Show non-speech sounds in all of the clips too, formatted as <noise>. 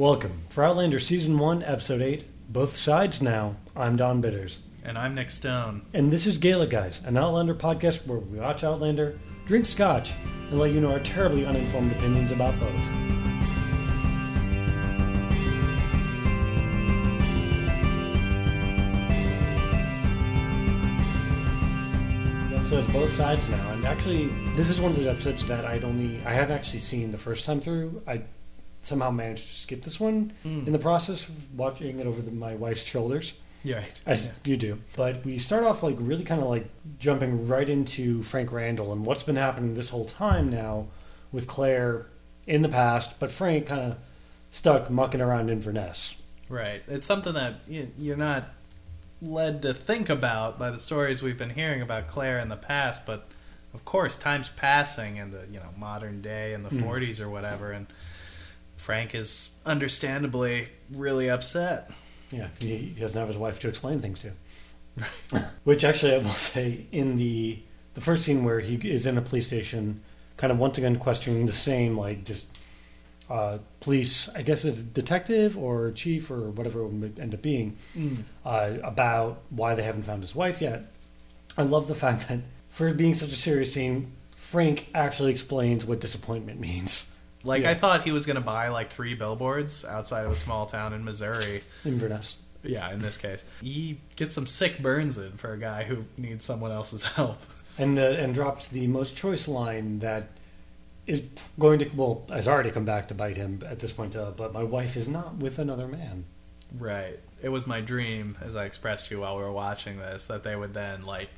Welcome. For Outlander Season 1, Episode 8, Both Sides Now, I'm Don Bitters. And I'm Nick Stone. And this is Gaelic Guys, an Outlander podcast where we watch Outlander, drink scotch, and let you know our terribly uninformed opinions about both. The episode's both sides now, and actually, this is one of those episodes that I'd only I hadn't actually seen the first time through. I somehow managed to skip this one Mm. in the process of watching it over the, my wife's shoulders. Yeah, right. As you do. But we start off like really kind of like jumping right into Frank Randall and what's been happening this whole time now with Claire in the past, but Frank kind of stuck mucking around Inverness. Right. It's something that you're not led to think about by the stories we've been hearing about Claire in the past, but of course, time's passing in the you know modern day in the Mhm. 40s or whatever, and Frank is understandably really upset. Yeah, he, he doesn't have his wife to explain things to. <laughs> Which actually, I will say, in the the first scene where he is in a police station, kind of once again questioning the same, like just uh, police, I guess a detective or chief or whatever it would end up being, uh, about why they haven't found his wife yet. I love the fact that for being such a serious scene, Frank actually explains what disappointment means. Like Yeah. I thought he was going to buy like three billboards outside of a small town in Missouri. Inverness. Yeah, in this case, he gets some sick burns in for a guy who needs someone else's help. and uh, and drops the most choice line that is going to well has already come back to bite him at this point. Uh, but my wife is not with another man. Right. It was my dream, as I expressed to you while we were watching this, that they would then like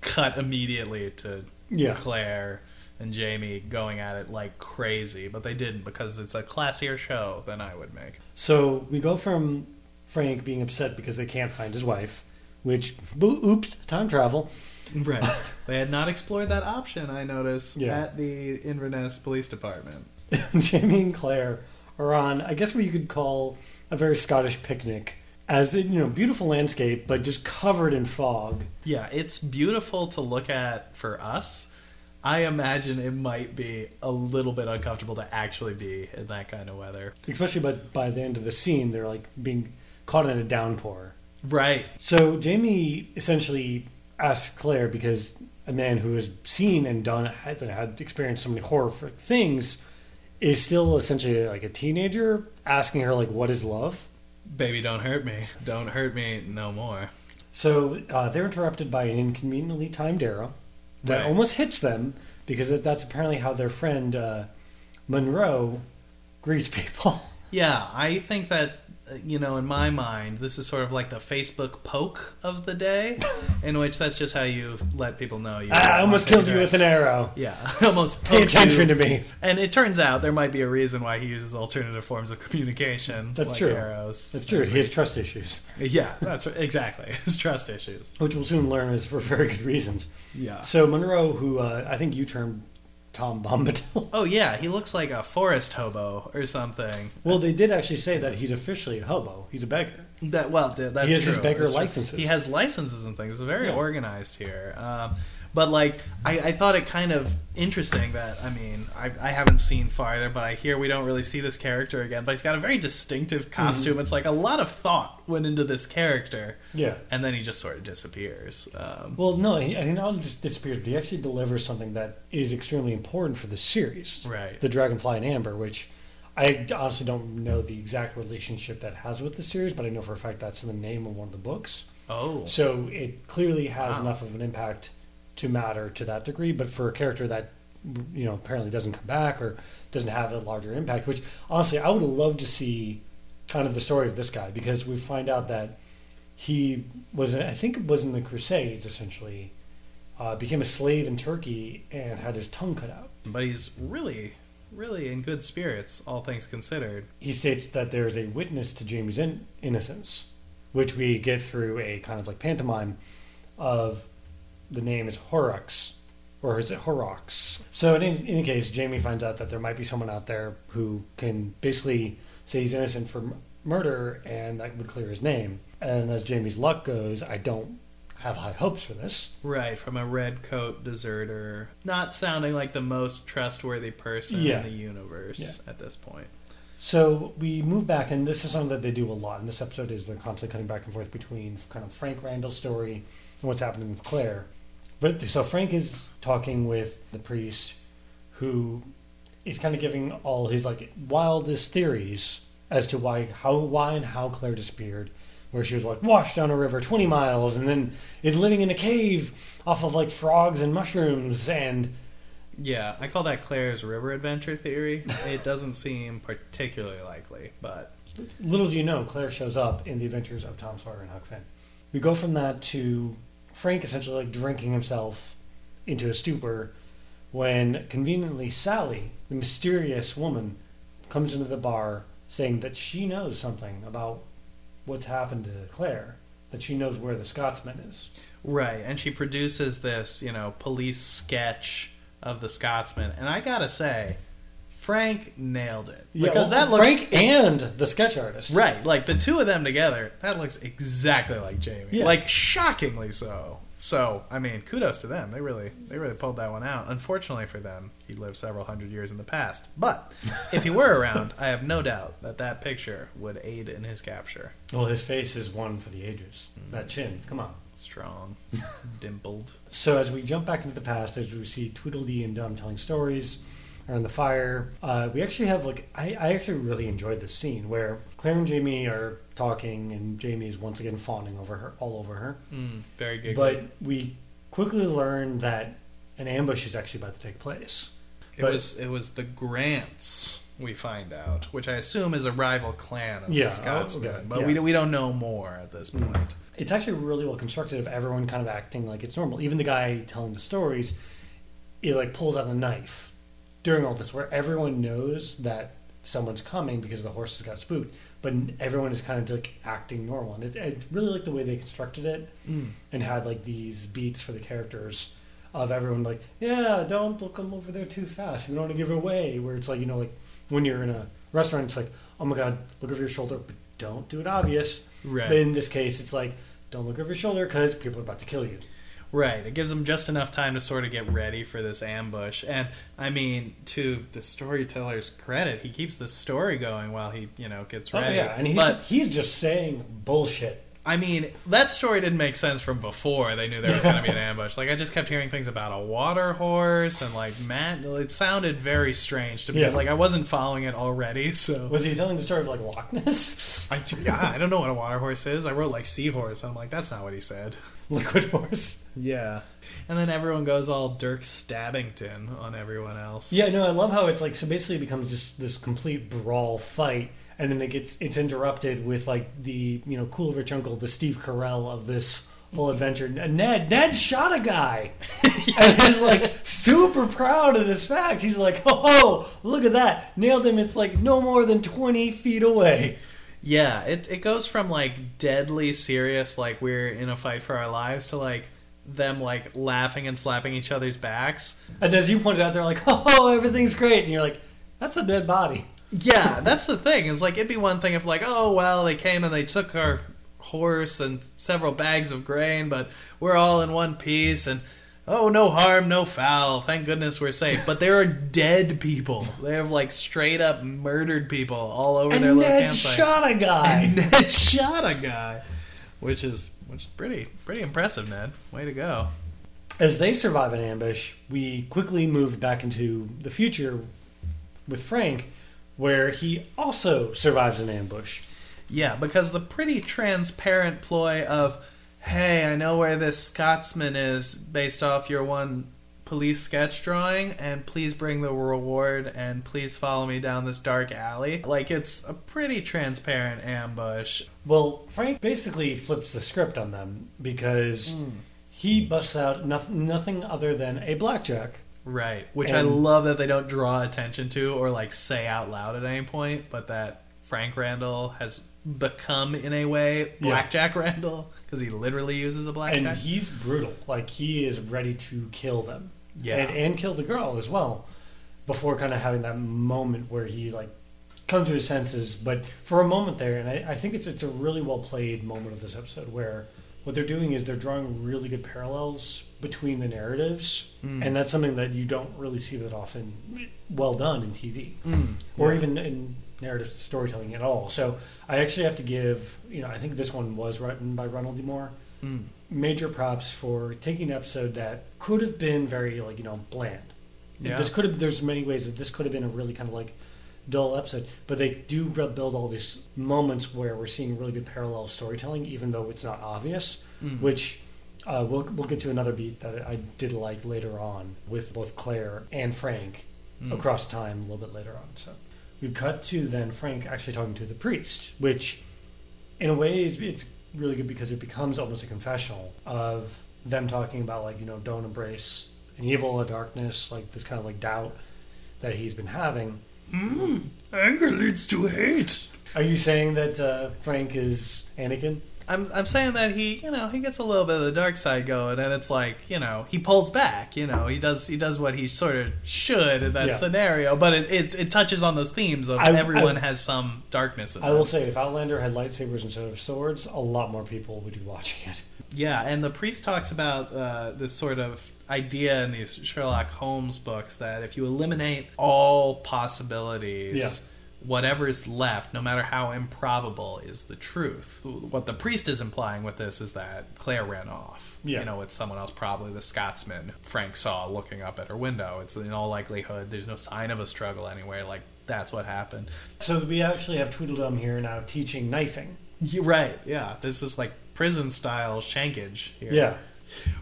cut immediately to Yeah. Claire and Jamie going at it like crazy, but they didn't because it's a classier show than I would make. So we go from Frank being upset because they can't find his wife, which boo, oops, time travel. Right. <laughs> they had not explored that option, I noticed, Yeah. at the Inverness Police Department. <laughs> Jamie and Claire are on, I guess what you could call a very Scottish picnic, as you know, beautiful landscape, but just covered in fog. Yeah, it's beautiful to look at for us. I imagine it might be a little bit uncomfortable to actually be in that kind of weather. Especially by, by the end of the scene, they're like being caught in a downpour. Right. So Jamie essentially asks Claire because a man who has seen and done had, had experienced so many horrific things is still essentially like a teenager asking her like what is love. Baby, don't hurt me. Don't hurt me no more. So uh, they're interrupted by an inconveniently timed arrow that Right. almost hits them because that's apparently how their friend uh, Munro greets people. <laughs> Yeah, I think that, you know, in my mind, this is sort of like the Facebook poke of the day, <laughs> in which that's just how you let people know you. I almost killed you with an arrow. Yeah, <laughs> almost Pay attention you. to me. And it turns out there might be a reason why he uses alternative forms of communication. That's like true. Arrows. That's true. He has trust issues, Yeah, that's right. exactly. <laughs> His trust issues. which we'll soon learn is for very good reasons. Yeah. So Munro, who uh, I think you termed Tom Bombadil. Oh yeah, he looks like a forest hobo or something. well, they did actually say that he's officially a hobo. He's a beggar. That well, th- that's He has his beggar That's true. licenses. He has licenses and things. It's very Yeah. organized here. Um, but like, I, I thought it kind of interesting that I mean, I, I haven't seen farther, but I hear we don't really see this character again. But he's got a very distinctive costume. Mm-hmm. It's like a lot of thought went into this character, Yeah. and then he just sort of disappears. Um, Well, no, he, he not just disappears, but he actually delivers something that is extremely important for the series. Right. The Dragonfly in Amber, which I honestly don't know the exact relationship that has with the series, but I know for a fact that's the name of one of the books. oh, So it clearly has Wow. enough of an impact to matter to that degree. But for a character that you know apparently doesn't come back or doesn't have a larger impact, which honestly I would loved to see kind of the story of this guy because we find out that he was I think it was in the Crusades essentially uh, became a slave in Turkey and had his tongue cut out. but he's really, really in good spirits, all things considered. He states that there is a witness to Jamie's in- innocence, which we get through a kind of like pantomime of the name is Horrocks, or is it Horrocks? So in, in any case, Jamie finds out that there might be someone out there who can basically say he's innocent for m- murder, and that would clear his name. And as Jamie's luck goes, I don't have high hopes for this. Right, from a red coat deserter, not sounding like the most trustworthy person Yeah. in the universe Yeah. at this point. So we move back, and this is something that they do a lot in this episode. Is they're constantly cutting back and forth between kind of Frank Randall's story and what's happening with Claire. But so Frank is talking with the priest, who is kind of giving all his like wildest theories as to why, how, why, and how Claire disappeared. Where she was like washed down a river twenty miles, and then is living in a cave off of like frogs and mushrooms, and Yeah, I call that Claire's river adventure theory. It doesn't seem particularly likely, but Little do you know, Claire shows up in the adventures of Tom Sawyer and Huck Finn. We go from that to Frank essentially like drinking himself into a stupor when conveniently Sally, the mysterious woman, comes into the bar saying that she knows something about what's happened to Claire, that she knows where the Scotsman is. right. And she produces this, you know, police sketch of the Scotsman, and I gotta say, Frank nailed it because well, that looks Frank and the sketch artist. right. Like the two of them together, that looks exactly like Jamie. Yeah. Like shockingly so. So I mean, kudos to them. They really, they really pulled that one out. Unfortunately for them, he lived several hundred years in the past. But <laughs> if he were around, I have no doubt that that picture would aid in his capture. Well, his face is one for the ages. Mm-hmm. That chin, come on. Strong, <laughs> dimpled. So as we jump back into the past, as we see Tweedledee and Dum telling stories around the fire, uh, we actually have like I, I actually really enjoyed this scene where Claire and Jamie are talking, and Jamie is once again fawning over her, all over her. Mm, very good. But we quickly learn that an ambush is actually about to take place. It But- was it was the Grants we find out, which I assume is a rival clan of Yeah, the Scotsmen, okay, but yeah. we we don't know more at this Mm. point. It's actually really well constructed of everyone kind of acting like it's normal. Even the guy telling the stories, he like pulls out a knife during all this, where everyone knows that someone's coming because the horses got spooked, but everyone is kind of like acting normal. And it's, I really like the way they constructed it mm. and had like these beats for the characters of everyone like, yeah, don't look them over there too fast. We don't want to give it away. Where it's like you know like when you're in a restaurant, it's like, oh my god, look over your shoulder, but don't do it obvious. Right. But in this case, it's like, don't look over your shoulder because people are about to kill you. Right. It gives them just enough time to sort of get ready for this ambush. And I mean, to the storyteller's credit, he keeps the story going while he, you know, gets oh, ready. Oh, yeah, and he's but he's just saying bullshit. I mean, that story didn't make sense from before they knew there was going to be an <laughs> ambush. Like I just kept hearing things about a water horse and like Matt. It sounded very strange to me. Yeah. Like I wasn't following it already. <laughs> So Was he telling the story of like Loch Ness, I, yeah, I don't know what a water horse is. I wrote like seahorse. I'm like, that's not what he said. <laughs> liquid horse? Yeah. And then everyone goes all Dirk Stabbington on everyone else. Yeah, no, I love how it's like so basically it becomes just this complete brawl fight, and then it gets it's interrupted with like the you know cool rich uncle, the Steve Carell of this whole adventure. Ned, Ned shot a guy, <laughs> and he's like super proud of this fact. He's like, oh, look at that, nailed him. It's like no more than twenty feet away. Yeah, it it goes from like deadly serious, like we're in a fight for our lives, to like them like laughing and slapping each other's backs. And as you pointed out, they're like, <laughs> oh, everything's great, and you're like, that's a dead body. Yeah, <laughs> that's the thing. Is like it'd be one thing if like, oh well, they came and they took our horse and several bags of grain, but we're all in one piece and oh no harm, no foul. Thank goodness we're safe. But there are dead people. They have like straight up murdered people all over their And little Ned campsite. shot a guy. And <laughs> Ned shot a guy, which is which is pretty pretty impressive, Ned. Way to go. As they survive an ambush, we quickly move back into the future with Frank, where he also survives an ambush. Yeah, because the pretty transparent ploy of, hey, I know where this Scotsman is based off your one police sketch drawing, and please bring the reward, and please follow me down this dark alley. Like, it's a pretty transparent ambush. Well, Frank basically flips the script on them because hmm. he busts out nothing, nothing other than a blackjack. Right. Which I love that they don't draw attention to or, like, say out loud at any point, but that Frank Randall has become, in a way, Blackjack <laughs> Randall, because he literally uses a blackjack. And he's brutal. Like, he is ready to kill them. Yeah. And, and kill the girl as well. Before kind of having that moment where he, like, comes to his senses. But for a moment there, and I, I think it's, it's a really well played moment of this episode where what they're doing is they're drawing really good parallels between the narratives. Mm. And that's something that you don't really see that often well done in TV. Mm. or Yeah. even in narrative storytelling at all. So I actually have to give, you know, I think this one was written by Ronald D. Moore. Mm. Major props for taking an episode that could have been very like you know bland. Yeah. This could have. There's many ways that this could have been a really kind of like dull episode, but they do build all these moments where we're seeing really good parallel storytelling, even though it's not obvious. Mm. Which uh, we'll we'll get to another beat that I did like later on with both Claire and Frank Mm. across time a little bit later on. So we cut to then Frank actually talking to the priest, which in a way is it's really good because it becomes almost a confessional of them talking about like you know don't embrace an evil, a darkness, like this kind of like doubt that he's been having. Mm. Anger leads to hate. Are you saying that uh, Frank is Anakin? I'm I'm saying that he you know he gets a little bit of the dark side going, and it's like you know he pulls back. You know he does he does what he sort of should in that Yeah. scenario, but it, it it touches on those themes of I- everyone I- has some darkness. In I them. will say, if Outlander had lightsabers instead of swords, a lot more people would be watching it. Yeah, and the priest talks about uh, this sort of idea in these Sherlock Holmes books that if you eliminate all possibilities, Yeah. Whatever is left, no matter how improbable, is the truth. What the priest is implying with this is that Claire ran off. Yeah. You know, with someone else, probably the Scotsman Frank saw looking up at her window. It's in all likelihood, there's no sign of a struggle anywhere. Like, that's what happened. So we actually have Tweedledum here now teaching knifing. You're right, yeah. This is like prison style shankage here. Yeah.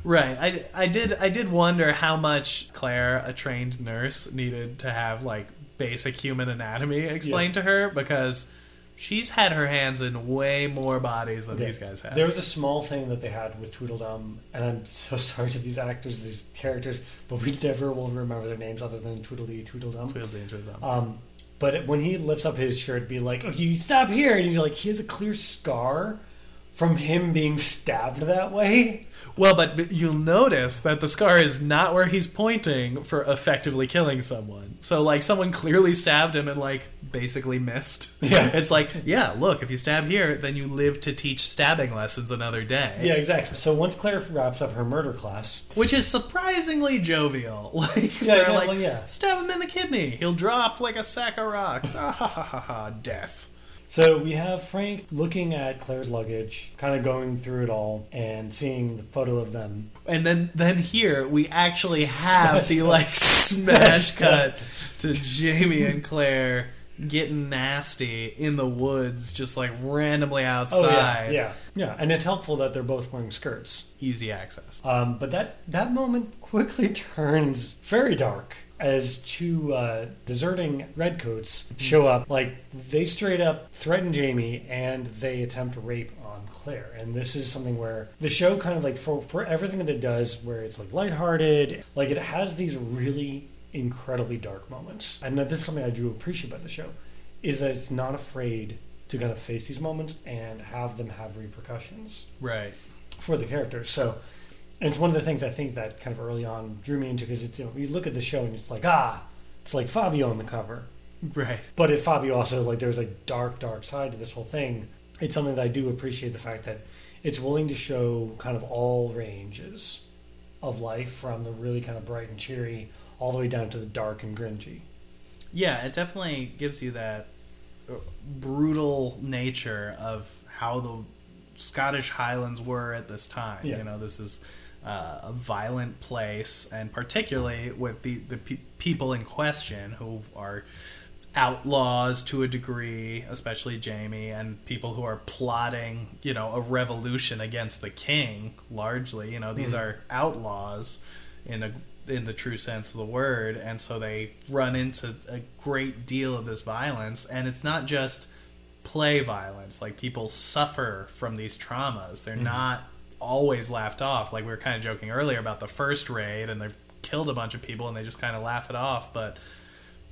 Right. I, I did I did wonder how much Claire, a trained nurse, needed to have like basic human anatomy explained to her because she's had her hands in way more bodies than Okay. these guys have. There was a small thing that they had with Tweedledum, and I'm so <laughs> sorry to these actors, these characters, but we never will remember their names other than Tweedledee, Tweedledum. Tweedledee, Tweedledum. Um, but when he lifts up his shirt, be like, "Oh, you stop here!" and you're like, he has a clear scar from him being stabbed that way. Well, but you'll notice that the scar is not where he's pointing for effectively killing someone. So, like, someone clearly stabbed him and, like, basically missed. Yeah. <laughs> It's like, yeah, look, if you stab here, then you live to teach stabbing lessons another day. Yeah, exactly. So once Claire wraps up her murder class, Which is surprisingly jovial. <laughs> Like, Yeah, they're yeah, like, well, yeah. stab him in the kidney. He'll drop like a sack of rocks. <laughs> Ah, ha, ha, ha, ha, death. So we have Frank looking at Claire's luggage, kind of going through it all and seeing the photo of them. And then, then here we actually have <laughs> Smash the cut. like smash cut to Jamie and Claire getting nasty in the woods, just like randomly outside. Oh yeah, yeah, yeah. And it's helpful that they're both wearing skirts. Easy access. Um, but that that moment quickly <laughs> turns very dark as two uh, deserting redcoats show up. Like they straight up threaten Jamie and they attempt rape on Claire. And this is something where the show kind of like for for everything that it does, where it's like lighthearted, like it has these really incredibly dark moments. And that this is something I do appreciate about the show, is that it's not afraid to kind of face these moments and have them have repercussions Right. for the characters. So, and it's one of the things I think that kind of early on drew me into because it's you know you look at the show and it's like ah, it's like Fabio on the cover, Right. but if Fabio also like there's a dark dark side to this whole thing. It's something that I do appreciate the fact that it's willing to show kind of all ranges of life from the really kind of bright and cheery all the way down to the dark and grungy. Yeah, it definitely gives you that uh, brutal nature of how the Scottish Highlands were at this time. Yeah. You know, this is uh, a violent place, and particularly with the the pe- people in question who are outlaws to a degree, especially Jamie, and people who are plotting, you know, a revolution against the king. Largely, you know, these Mhm. are outlaws in a in the true sense of the word, and so they run into a great deal of this violence, and it's not just play violence. Like people suffer from these traumas. They're Mhm. not always laughed off. Like we were kind of joking earlier about the first raid, and they've killed a bunch of people, and they just kind of laugh it off. But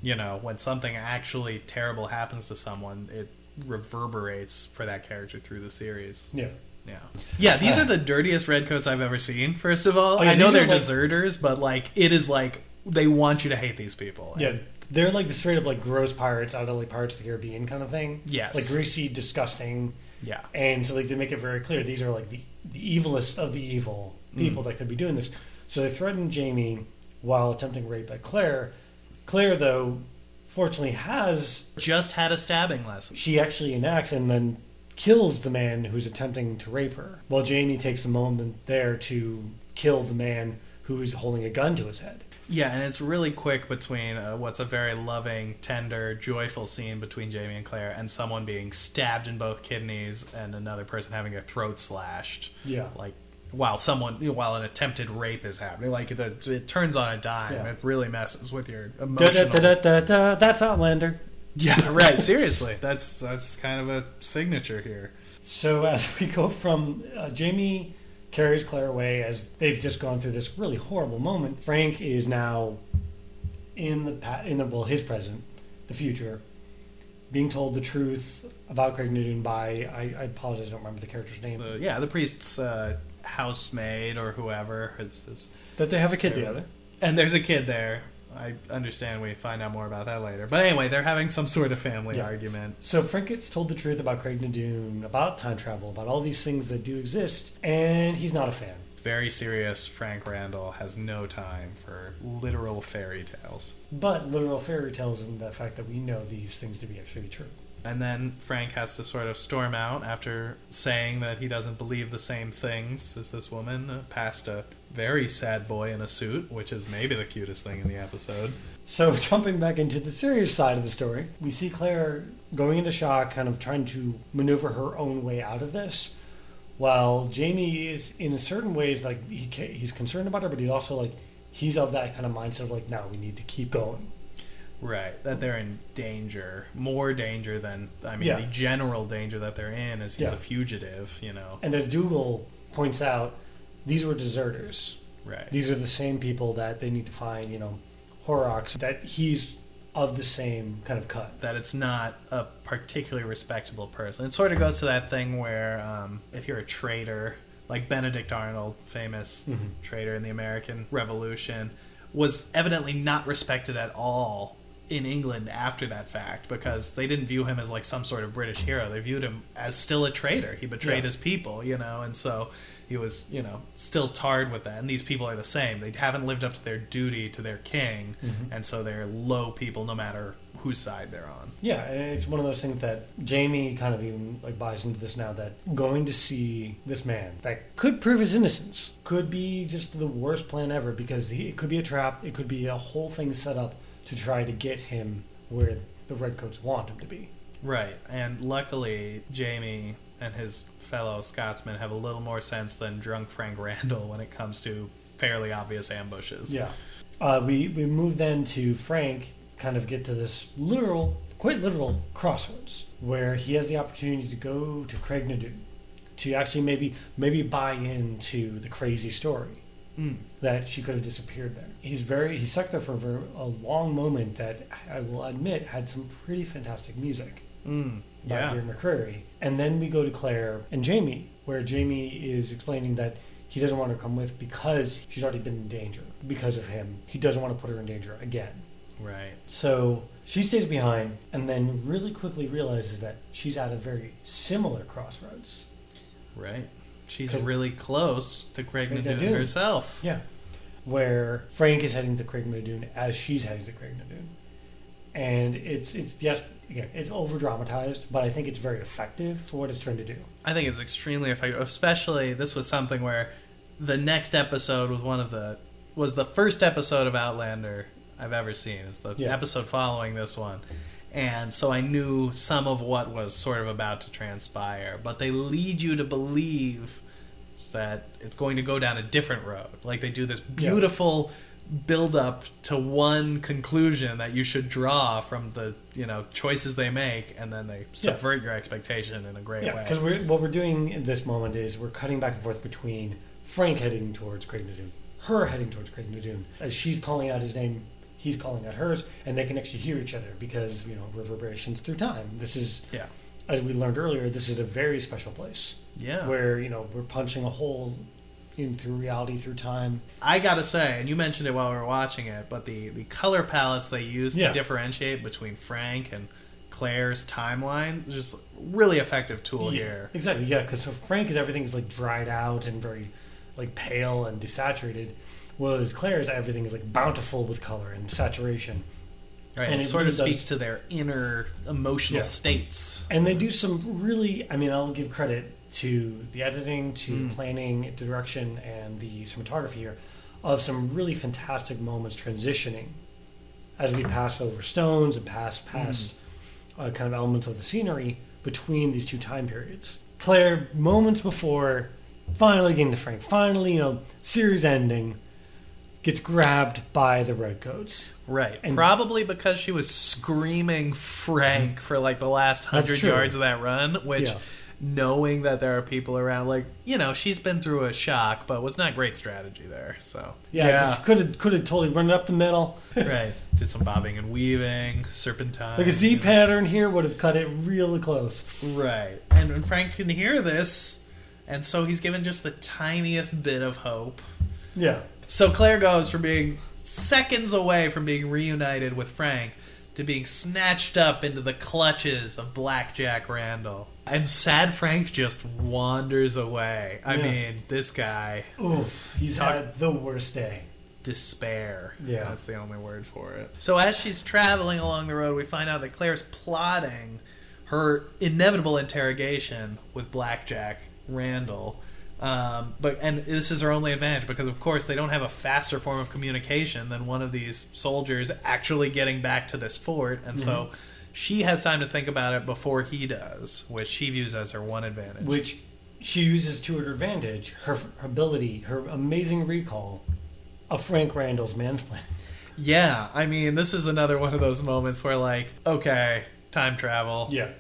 you know, when something actually terrible happens to someone, it reverberates for that character through the series. Yeah. Yeah, yeah. These Uh, are the dirtiest redcoats I've ever seen. First of all, Oh, yeah, I know they're like- deserters, but like it is like they want you to hate these people. Yeah, they're like the straight up like gross pirates out of like Pirates of the Caribbean kind of thing. Yes. like greasy, disgusting, yeah, and so like they make it very clear these are like the the evilest of the evil people Mm. that could be doing this. So they threaten Jamie while attempting rape by Claire. Claire, though, fortunately has Just had a stabbing lesson. she actually enacts and then kills the man who's attempting to rape her. While Jamie takes the moment there to kill the man who's holding a gun to his head. Yeah, and it's really quick between uh, what's a very loving, tender, joyful scene between Jamie and Claire and someone being stabbed in both kidneys and another person having their throat slashed. Yeah. Like while someone while an attempted rape is happening, like the, it turns on a dime. Yeah. It really messes with your emotional. da, da, da, that's Outlander. Yeah, right. Seriously, that's that's kind of a signature here. So as we go from uh, Jamie carries Claire away as they've just gone through this really horrible moment, Frank is now in the pa- in the well his present, the future, being told the truth about Craigh na Dun by I, I apologize I don't remember the character's name The, yeah, the priest's uh, housemaid or whoever is that they have a kid So- together. and there's a kid there. I understand we find out more about that later. But anyway, they're having some sort of family Yeah. argument. So Frank gets told the truth about Craigh na Dun, about time travel, about all these things that do exist, and he's not a fan. Very serious Frank Randall has no time for literal fairy tales. But literal fairy tales and the fact that we know these things to be actually true. And then Frank has to sort of storm out after saying that he doesn't believe the same things as this woman, uh, past a very sad boy in a suit, which is maybe the cutest thing in the episode. So <laughs> jumping back into the serious side of the story, we see Claire going into shock, kind of trying to maneuver her own way out of this, while Jamie is in a certain ways like he he's concerned about her, but he also like he's of that kind of mindset of like, no, we need to keep going. Right, that they're in danger, more danger than I mean Yeah. the general danger that they're in is he's Yeah. a fugitive, you know. And as Dougal points out, these were deserters. Right. These are the same people that they need to find, you know, Horrocks, that he's of the same kind of cut. that it's not a particularly respectable person. It sort of goes to that thing where um, if you're a traitor, like Benedict Arnold, famous Mhm. traitor in the American Revolution, was evidently not respected at all in England after that fact because they didn't view him as like some sort of British hero. They viewed him as still a traitor. He betrayed Yeah. his people, you know, and so he was, you know, still tarred with that. And these people are the same. They haven't lived up to their duty to their king, Mhm. and so they're low people no matter whose side they're on. Yeah, and it's one of those things that Jamie kind of even like buys into this now that going to see this man that could prove his innocence could be just the worst plan ever because he, it could be a trap, it could be a whole thing set up to try to get him where the redcoats want him to be. Right, and luckily Jamie and his fellow Scotsmen have a little more sense than drunk Frank Randall when it comes to fairly obvious ambushes. Yeah. Uh, we we move then to Frank, kind of get to this literal, quite literal crossroads where he has the opportunity to go to Craigh to actually maybe maybe buy into the crazy story Mm. that she could have disappeared there. He's very he's stuck there for a, long moment that I will admit had some pretty fantastic music Mm. by Yeah. Bear McCreary. And then we go to Claire and Jamie, where Jamie is explaining that he doesn't want her to come with because she's already been in danger because of him. He doesn't want to put her in danger again. Right. So she stays behind and then really quickly realizes that she's at a very similar crossroads. Right. She's really close to Craigh na Dun Nadoon. herself. Yeah. Where Frank is heading to Craigh na Dun as she's heading to Craigh na Dun. And it's it's yes again, it's over dramatized, but I think it's very effective for what it's trying to do. I think it's extremely effective. Especially this was something where the next episode was one of the was the first episode of Outlander I've ever seen. It's the Yeah. episode following this one. And so I knew some of what was sort of about to transpire, but they lead you to believe that it's going to go down a different road. Like they do this Yeah. beautiful build up to one conclusion that you should draw from the, you know, choices they make and then they subvert your expectation in a great Yeah, way. because we're, what we're doing in this moment is we're cutting back and forth between Frank heading towards Craigh na Dun, her heading towards Craigh na Dun. As she's calling out his name, he's calling out hers, and they can actually hear each other because, you know, reverberations through time. This is, Yeah. as we learned earlier, this is a very special place Yeah. where, you know, we're punching a hole in through reality, through time. I gotta say, and you mentioned it while we were watching it, but the, the color palettes they use Yeah. to differentiate between Frank and Claire's timeline just a really effective tool Yeah, here. Exactly, yeah, because for Frank is everything's like dried out and very like pale and desaturated, whereas Claire's everything is like bountiful with color and saturation. Right. And it sort really of does- speaks to their inner emotional Yeah. states. And they do some really, I mean, I'll give credit to the editing, to Mm. planning, direction, and the cinematography here of some really fantastic moments transitioning as we pass over stones and pass past uh, kind of elements of the scenery between these two time periods. Claire, moments before finally getting to Frank, finally, you know, series ending, gets grabbed by the redcoats. Right. And- Probably because she was screaming Frank mm-hmm. for like the last hundred true. yards of that run, which Yeah. knowing that there are people around, like, you know, she's been through a shock, but was not great strategy there. So Yeah, could have could have totally run it up the middle. <laughs> right. Did some bobbing and weaving, serpentine. Like a Z you know. pattern here would have cut it really close. Right. And when Frank can hear this, and so he's given just the tiniest bit of hope. Yeah. So Claire goes from being seconds away from being reunited with Frank to being snatched up into the clutches of Blackjack Randall. And sad Frank just wanders away. I Yeah. mean, this guy, Oof, he's Talk- had the worst day. despair. Yeah. That's the only word for it. So as she's traveling along the road, we find out that Claire's plotting her inevitable interrogation with Blackjack Randall. Um, but and this is her only advantage because of course they don't have a faster form of communication than one of these soldiers actually getting back to this fort, and so she has time to think about it before he does, which she views as her one advantage. Which she uses to her advantage, her, her ability, her amazing recall of Frank Randall's mansplaining. yeah, I mean this is another one of those moments where like, okay, time travel, Yeah.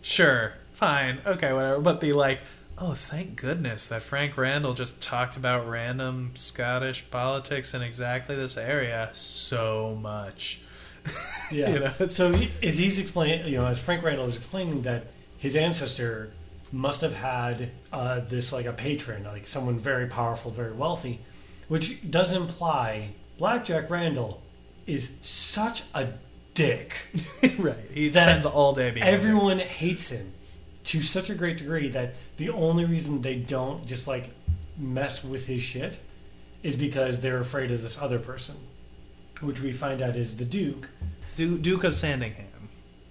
sure, fine, okay, whatever. But the like, oh, thank goodness that Frank Randall just talked about random Scottish politics in exactly this area so much. <laughs> Yeah. You know? So he, as he's explaining, you know, as Frank Randall is explaining that his ancestor must have had uh, this like a patron, like someone very powerful, very wealthy, which does imply Blackjack Randall is such a dick. <laughs> right. He spends all day being Everyone hates him to such a great degree that the only reason they don't just like mess with his shit is because they're afraid of this other person, which we find out is the Duke. Du- Duke of Sandringham.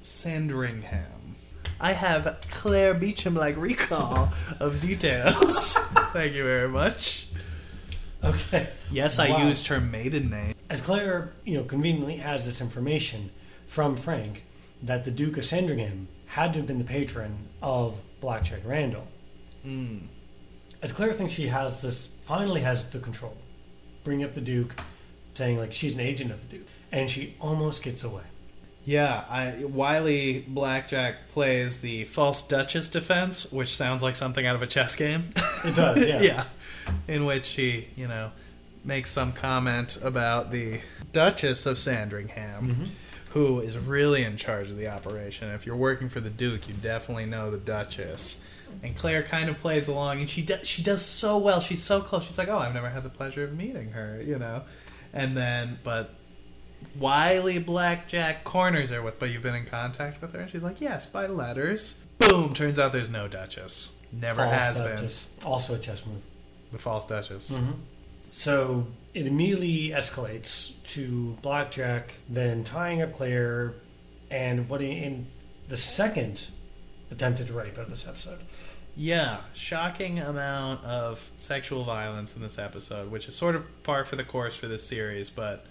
Sandringham. I have Claire Beauchamp like recall of details. <laughs> Thank you very much. Okay. Yes, I Wow. used her maiden name. As Claire, you know, conveniently has this information from Frank that the Duke of Sandringham had to have been the patron of Blackjack Randall. Mm. As Claire thinks she has this, finally has the control, bring up the Duke, saying like she's an agent of the Duke, and she almost gets away. Yeah, I, Wiley Blackjack plays the false Duchess defense, which sounds like something out of a chess game. It does, yeah. <laughs> yeah. In which he, you know, makes some comment about the Duchess of Sandringham, Mm-hmm. Who is really in charge of the operation. If you're working for the Duke, you definitely know the Duchess. And Claire kind of plays along, and she do, she does so well. She's so close. She's like, "Oh, I've never had the pleasure of meeting her," you know. And then, but Wiley Blackjack corners her with, "But you've been in contact with her?" And she's like, "Yes, by letters." Boom! Turns out there's no Duchess. Never False has been Duchess. Also a chess move. the false Duchess. Mm-hmm. So it immediately escalates to Blackjack then tying up Claire, and what in the second attempted rape of this episode. Yeah, shocking amount of sexual violence in this episode, which is sort of par for the course for this series, but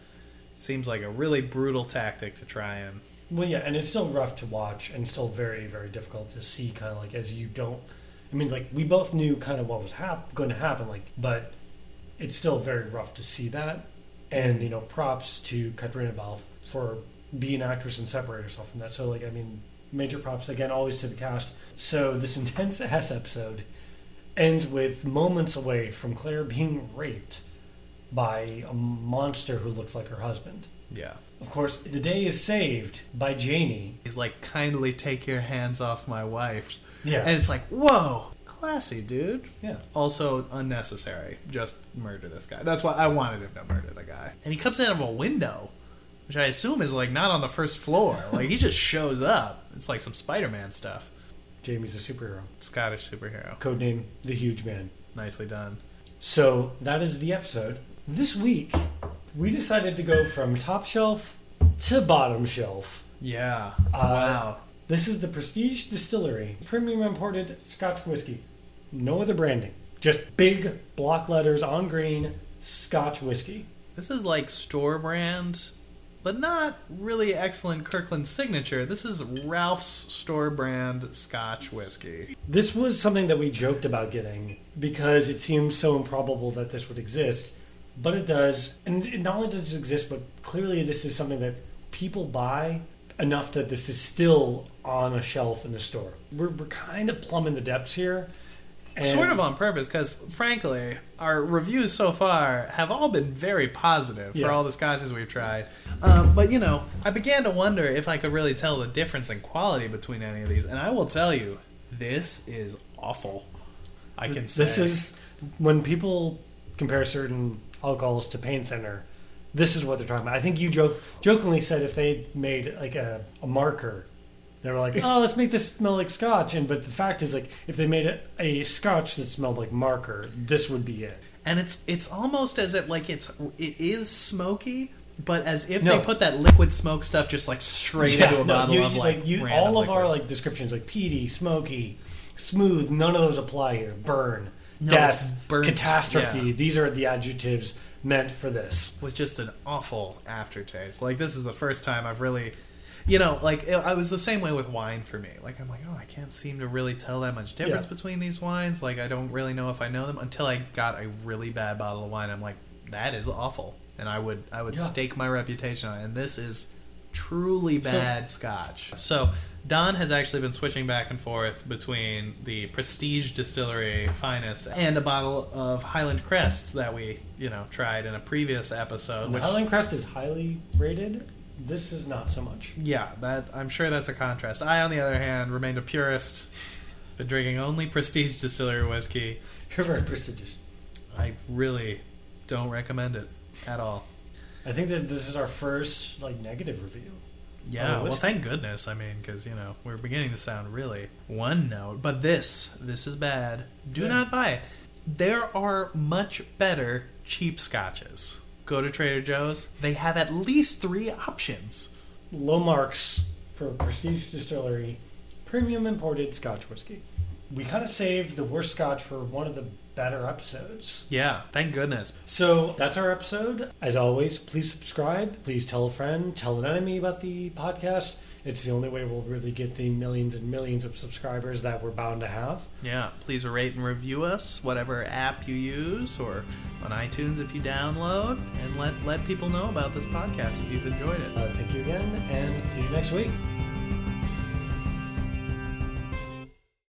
seems like a really brutal tactic to try and. Well, yeah, and it's still rough to watch, and still very, very difficult to see. Kind of like as you don't. I mean, like we both knew kind of what was hap- going to happen, like, but it's still very rough to see that. And you know, props to Caitriona Balfe for being an actress and separate herself from that. So, like, I mean, major props again, always to the cast. So this <laughs> intense ass episode ends with moments away from Claire being raped by a monster who looks like her husband. Yeah. Of course, the day is saved by Jamie. He's like, kindly take your hands off my wife. Yeah. And it's like, whoa, classy, dude. yeah. Also unnecessary. Just murder this guy. That's why I wanted him to murder the guy. And he comes out of a window, which I assume is like not on the first floor. <laughs> like he just shows up. It's like some Spider Man stuff. Jamie's a superhero. Scottish superhero. Codename The Huge Man. Nicely done. So that is the episode. This week, we decided to go from top shelf to bottom shelf. Yeah. Uh, wow. This is the Prestige Distillery premium imported Scotch whiskey. No other branding. Just big block letters on green Scotch whiskey. This is like store brand, but not really excellent Kirkland signature. This is Ralph's store brand Scotch whiskey. This was something that we joked about getting because it seems so improbable that this would exist, but it does. And not only does it exist, but clearly this is something that people buy enough that this is still on a shelf in the store. We're, we're kind of plumbing the depths here. And sort of on purpose, because frankly, our reviews so far have all been very positive Yeah. for all the scotches we've tried. Um, but you know, I began to wonder if I could really tell the difference in quality between any of these, and I will tell you, this is awful. I can say This is when people compare certain alcohols to paint thinner. This is what they're talking about. I think you joke, jokingly said if they made like a, a marker, they were like, "Oh, let's make this smell like Scotch." And but the fact is, like, if they made a, a Scotch that smelled like marker, this would be it. and it's it's almost as if like it's it is smoky, but as if No. they put that liquid smoke stuff just like straight into a no, bottle you- of you- like, you, random all of our like descriptions, like peaty, smoky, smooth. None of those apply here. Burn, No, death, burnt, catastrophe. yeah. These are the adjectives meant for this. was just an awful aftertaste. Like this is the first time I've really, you know, like it- I was the same way with wine for me. Like I'm like, oh, I can't seem to really tell that much difference Yeah. between these wines. Like I don't really know if I know them until I got a really bad bottle of wine. I'm like, that is awful, and I would I would Yeah. stake my reputation on it. And this is truly So- bad scotch. So Don has actually been switching back and forth between the Prestige Distillery Finest and a bottle of Highland Crest that we, you know, tried in a previous episode. Which, Highland Crest is highly rated. This is not so much. yeah, that I'm sure that's a contrast. I, on the other hand, remained a purist. Been drinking only Prestige Distillery whiskey. You're very prestigious. I really don't recommend it at all. I think that this is our first like negative review. Yeah, well, thank goodness. I mean, because you know we're beginning to sound really one note. But this, this is bad. Do Yeah. not buy it. There are much better cheap scotches. Go to Trader Joe's. They have at least three options. Low marks for Prestige Distillery, premium imported Scotch whiskey. We kind of saved the worst Scotch for one of the better episodes. Yeah, thank goodness. So that's our episode. As always, please subscribe. Please tell a friend, tell an enemy about the podcast. It's the only way we'll really get the millions and millions of subscribers that we're bound to have. Yeah, please rate and review us, whatever app you use, or on iTunes if you download, and let let people know about this podcast if you've enjoyed it. Uh, thank you again, and see you next week.